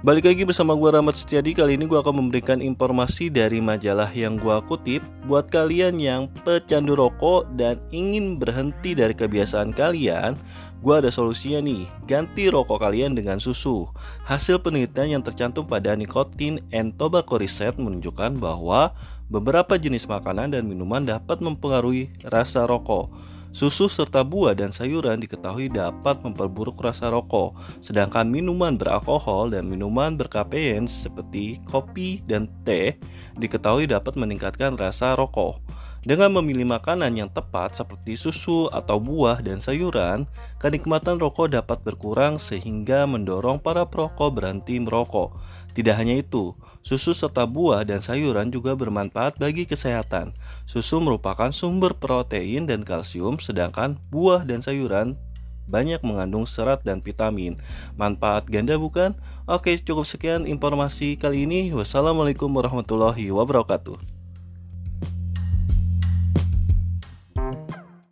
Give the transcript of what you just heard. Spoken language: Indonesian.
Balik lagi bersama gue Rahmat Setiadi. Kali ini gue akan memberikan informasi dari majalah yang gue kutip Buat kalian yang pecandu rokok dan ingin berhenti dari kebiasaan kalian Gue ada solusinya nih. Ganti rokok kalian dengan susu. Hasil penelitian yang tercantum pada Nicotine and Tobacco Research menunjukkan bahwa Beberapa jenis makanan dan minuman dapat mempengaruhi rasa rokok Susu serta buah dan sayuran diketahui dapat memperburuk rasa rokok, sedangkan minuman beralkohol dan minuman berkafein seperti kopi dan teh diketahui dapat meningkatkan rasa rokok. Dengan memilih makanan yang tepat seperti susu atau buah dan sayuran, kenikmatan rokok dapat berkurang sehingga mendorong para perokok berhenti merokok. Tidak hanya itu, susu serta buah dan sayuran juga bermanfaat bagi kesehatan. Susu merupakan sumber protein dan kalsium, sedangkan buah dan sayuran banyak mengandung serat dan vitamin. Manfaat ganda bukan? Oke, cukup sekian informasi kali ini. Wassalamualaikum warahmatullahi wabarakatuh.